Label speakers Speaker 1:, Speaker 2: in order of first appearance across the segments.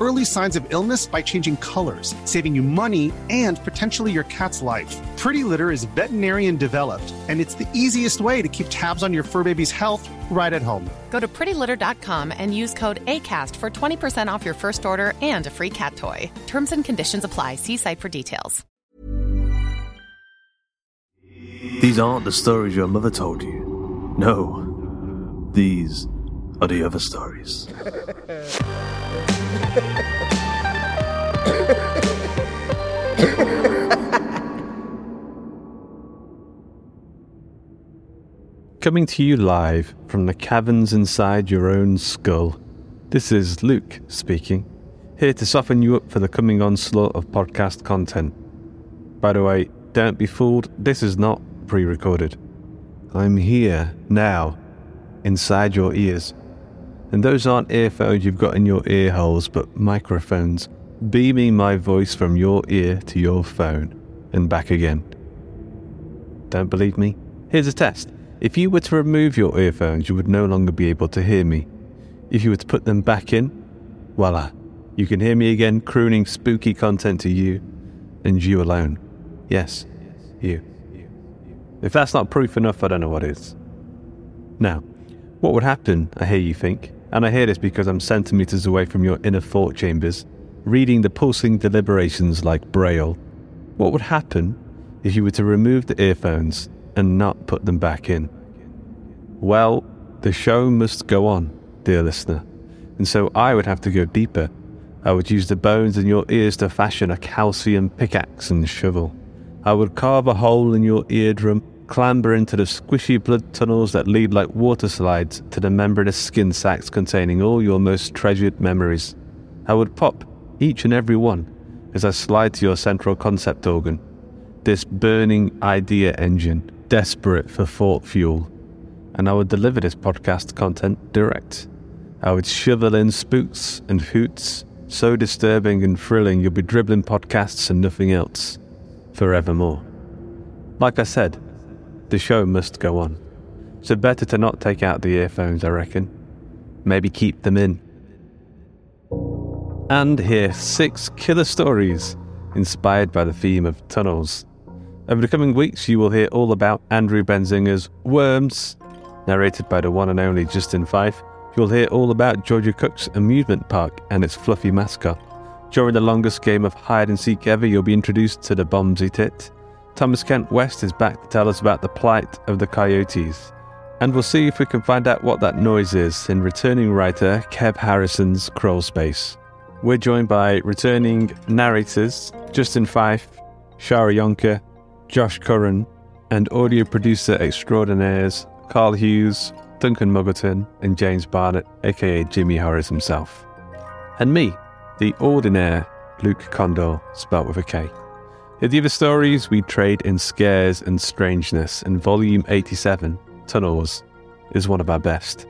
Speaker 1: early signs of illness by changing colors, saving you money and potentially your cat's life. Pretty Litter is veterinarian developed, and it's the easiest way to keep tabs on your fur baby's health right at home.
Speaker 2: Go to prettylitter.com and use code ACAST for 20% off your first order and a free cat toy. Terms and conditions apply. See site for details.
Speaker 3: These aren't the stories your mother told you. No, these are the other stories. Coming to you live from the caverns inside your own skull, this is Luke speaking, here to soften you up for the coming onslaught of podcast content. By the way, don't be fooled, this is not pre recorded. I'm here, now, inside your ears. And those aren't earphones you've got in your ear holes, but microphones, beaming my voice from your ear to your phone and back again. Don't believe me? Here's a test. If you were to remove your earphones, you would no longer be able to hear me. If you were to put them back in, voila, you can hear me again crooning spooky content to you and you alone. Yes, you. If that's not proof enough, I don't know what is. Now, what would happen, I hear you think, and I hear this because I'm centimetres away from your inner thought chambers, reading the pulsing deliberations like Braille. What would happen if you were to remove the earphones and not put them back in? Well, the show must go on, dear listener, and so I would have to go deeper. I would use the bones in your ears to fashion a calcium pickaxe and shovel. I would carve a hole in your eardrum, clamber into the squishy blood tunnels that lead like water slides to the membranous skin sacs containing all your most treasured memories. I would pop each and every one as I slide to your central concept organ, this burning idea engine, desperate for thought fuel. And I would deliver this podcast content direct. I would shovel in spooks and hoots, so disturbing and thrilling you'll be dribbling podcasts and nothing else forevermore. Like I said, the show must go on. So better to not take out the earphones, I reckon. Maybe keep them in. And hear six killer stories inspired by the theme of tunnels. Over the coming weeks, you will hear all about Andrew Benzinger's Worms, narrated by the one and only Justin Fife. You'll hear all about Georgia Cook's amusement park and its fluffy mascot. During the longest game of hide and seek ever, you'll be introduced to the Bombsy Tit. Thomas Kent West is back to tell us about the plight of the coyotes. And we'll see if we can find out what that noise is in returning writer Kev Harrison's Crawl Space. We're joined by returning narrators Justin Fife, Shara Yonker, Josh Curran, and audio producer extraordinaires Karl Hughes, Duncan Muggleton, and James Barnett, aka Jimmy Harris himself. And me, the ordinaire Luke Kondor, spelt with a K. In the other stories, we trade in scares and strangeness, and Volume 87, Tunnels, is one of our best.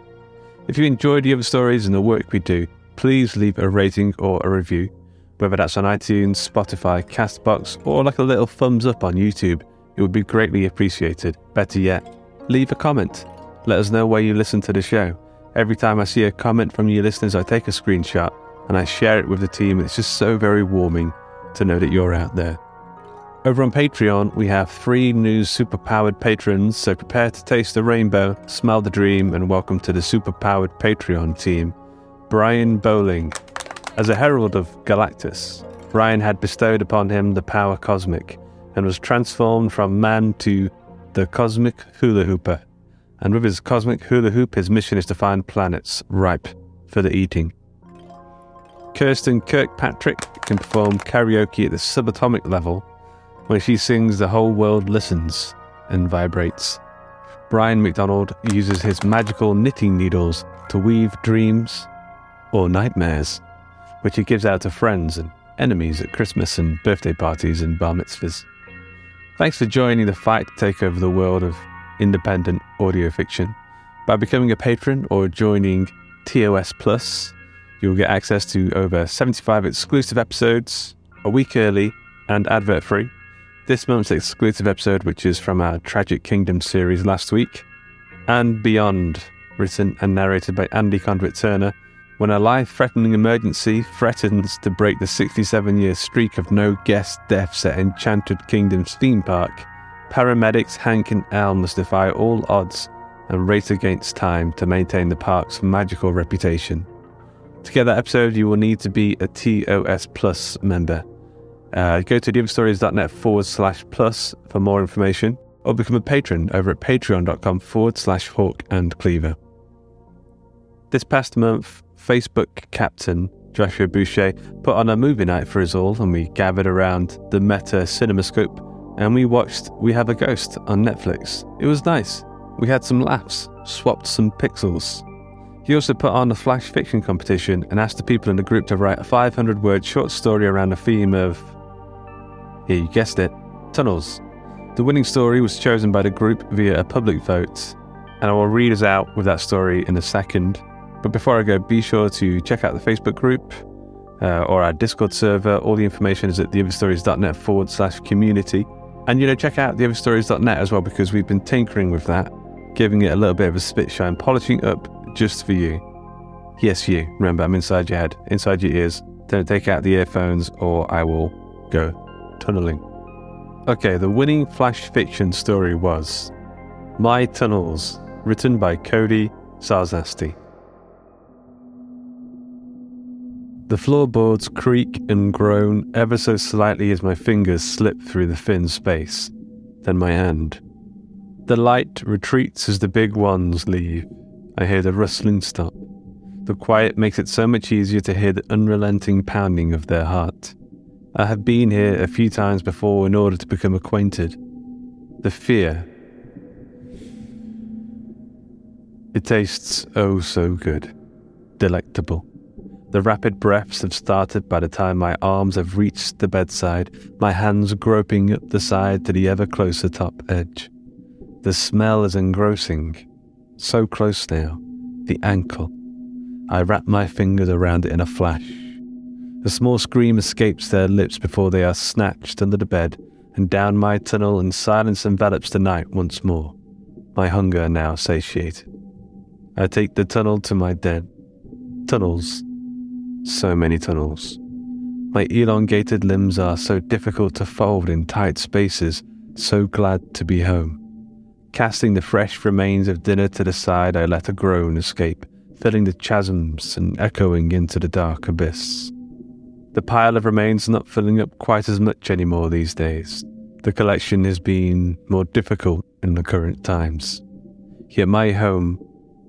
Speaker 3: If you enjoyed the other stories and the work we do, please leave a rating or a review, whether that's on iTunes, Spotify, Castbox, or like a little thumbs up on YouTube. It would be greatly appreciated. Better yet, leave a comment. Let us know where you listen to the show. Every time I see a comment from you listeners, I take a screenshot and I share it with the team. It's just so very warming to know that you're out there. Over on Patreon, we have three new superpowered patrons, so prepare to taste the rainbow, smell the dream, and welcome to the superpowered Patreon team. Brian Bowling. As a herald of Galactus, Brian had bestowed upon him the power cosmic and was transformed from man to the cosmic hula hooper. And with his cosmic hula hoop, his mission is to find planets ripe for the eating. Kirsten Kirkpatrick can perform karaoke at the subatomic level. When she sings, the whole world listens and vibrates. Brian McDonald uses his magical knitting needles to weave dreams or nightmares, which he gives out to friends and enemies at Christmas and birthday parties and bar mitzvahs. Thanks for joining the fight to take over the world of independent audio fiction. By becoming a patron or joining TOS Plus, you'll get access to over 75 exclusive episodes, a week early and advert free. This month's exclusive episode, which is from our Tragic Kingdom series last week, and Beyond, written and narrated by Andy Conduit Turner, when a life threatening emergency threatens to break the 67 year streak of no guest deaths at Enchanted Kingdom's theme park, paramedics Hank and Al must defy all odds and race against time to maintain the park's magical reputation. To get that episode, you will need to be a TOS Plus member. Uh, go to theotherstories.net forward slash plus for more information, or become a patron over at patreon.com forward slash hawk and cleaver. This past month, Facebook captain Joshua Boucher put on a movie night for us all, and we gathered around the Meta Cinemascope and we watched We Have a Ghost on Netflix. It was nice. We had some laughs, swapped some pixels. He also put on a flash fiction competition and asked the people in the group to write a 500 word short story around the theme of, yeah, you guessed it, tunnels. The winning story was chosen by the group via a public vote, and I will read us out with that story in a second. But before I go, be sure to check out the Facebook group uh, or our Discord server. All the information is at theotherstories.net forward slash community. And, you know, check out theotherstories.net as well because we've been tinkering with that, giving it a little bit of a spit shine, polishing up just for you. Yes, you. Remember, I'm inside your head, inside your ears. Don't take out the earphones or I will go tunneling. Okay, the winning flash fiction story was My Tunnels, written by Cody Czarzasty. The floorboards creak and groan ever so slightly as my fingers slip through the thin space, then my hand. The light retreats as the big ones leave. I hear the rustling stop. The quiet makes it so much easier to hear the unrelenting pounding of their heart. I have been here a few times before in order to become acquainted. The fear. It tastes oh so good, delectable. The rapid breaths have started by the time my arms have reached the bedside, my hands groping up the side to the ever closer top edge. The smell is engrossing. So close now. The ankle. I wrap my fingers around it in a flash. A small scream escapes their lips before they are snatched under the bed, and down my tunnel and silence envelops the night once more. My hunger now satiated. I take the tunnel to my den. Tunnels so many tunnels. My elongated limbs are so difficult to fold in tight spaces, so glad to be home. Casting the fresh remains of dinner to the side, I let a groan escape, filling the chasms and echoing into the dark abyss. The pile of remains not filling up quite as much anymore these days. The collection has been more difficult in the current times. Yet my home,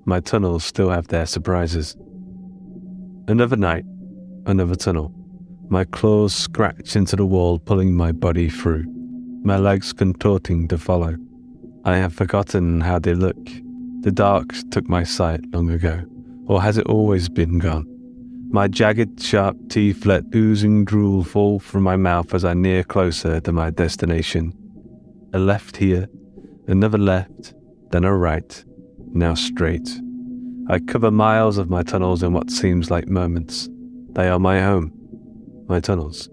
Speaker 3: my tunnels still have their surprises. Another night, another tunnel. My claws scratch into the wall, pulling my body through, my legs contorting to follow. I have forgotten how they look. The dark took my sight long ago, or has it always been gone? My jagged, sharp teeth let oozing drool fall from my mouth as I near closer to my destination. A left here, another left, then a right, now straight. I cover miles of my tunnels in what seems like moments. They are my home, my tunnels.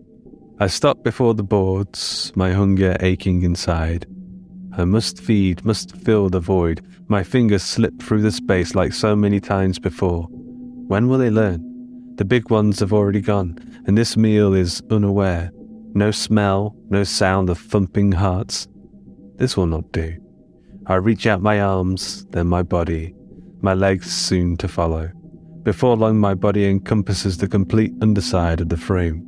Speaker 3: I stop before the boards, my hunger aching inside. I must feed, must fill the void. My fingers slip through the space like so many times before. When will they learn? The big ones have already gone, and this meal is unaware. No smell, no sound of thumping hearts. This will not do. I reach out my arms, then my body, my legs soon to follow. Before long, my body encompasses the complete underside of the frame.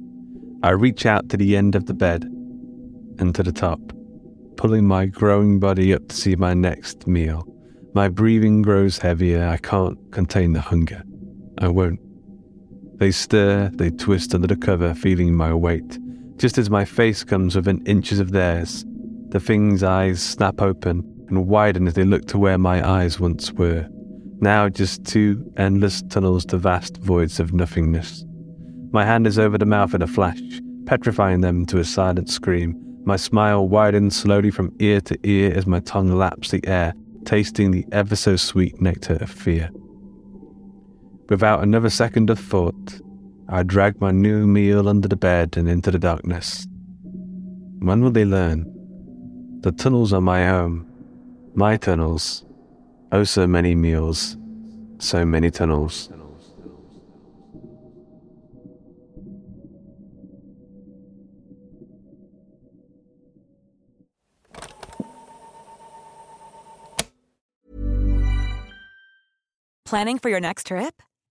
Speaker 3: I reach out to the end of the bed and to the top, pulling my growing body up to see my next meal. My breathing grows heavier. I can't contain the hunger. I won't. They stir, they twist under the cover, feeling my weight. Just as my face comes within inches of theirs, the thing's eyes snap open and widen as they look to where my eyes once were. Now just two endless tunnels to vast voids of nothingness. My hand is over the mouth in a flash, petrifying them to a silent scream. My smile widens slowly from ear to ear as my tongue laps the air, tasting the ever so sweet nectar of fear. Without another second of thought, I drag my new meal under the bed and into the darkness. When will they learn? The tunnels are my home, my tunnels. Oh, so many meals, so many tunnels.
Speaker 4: Planning for your next trip?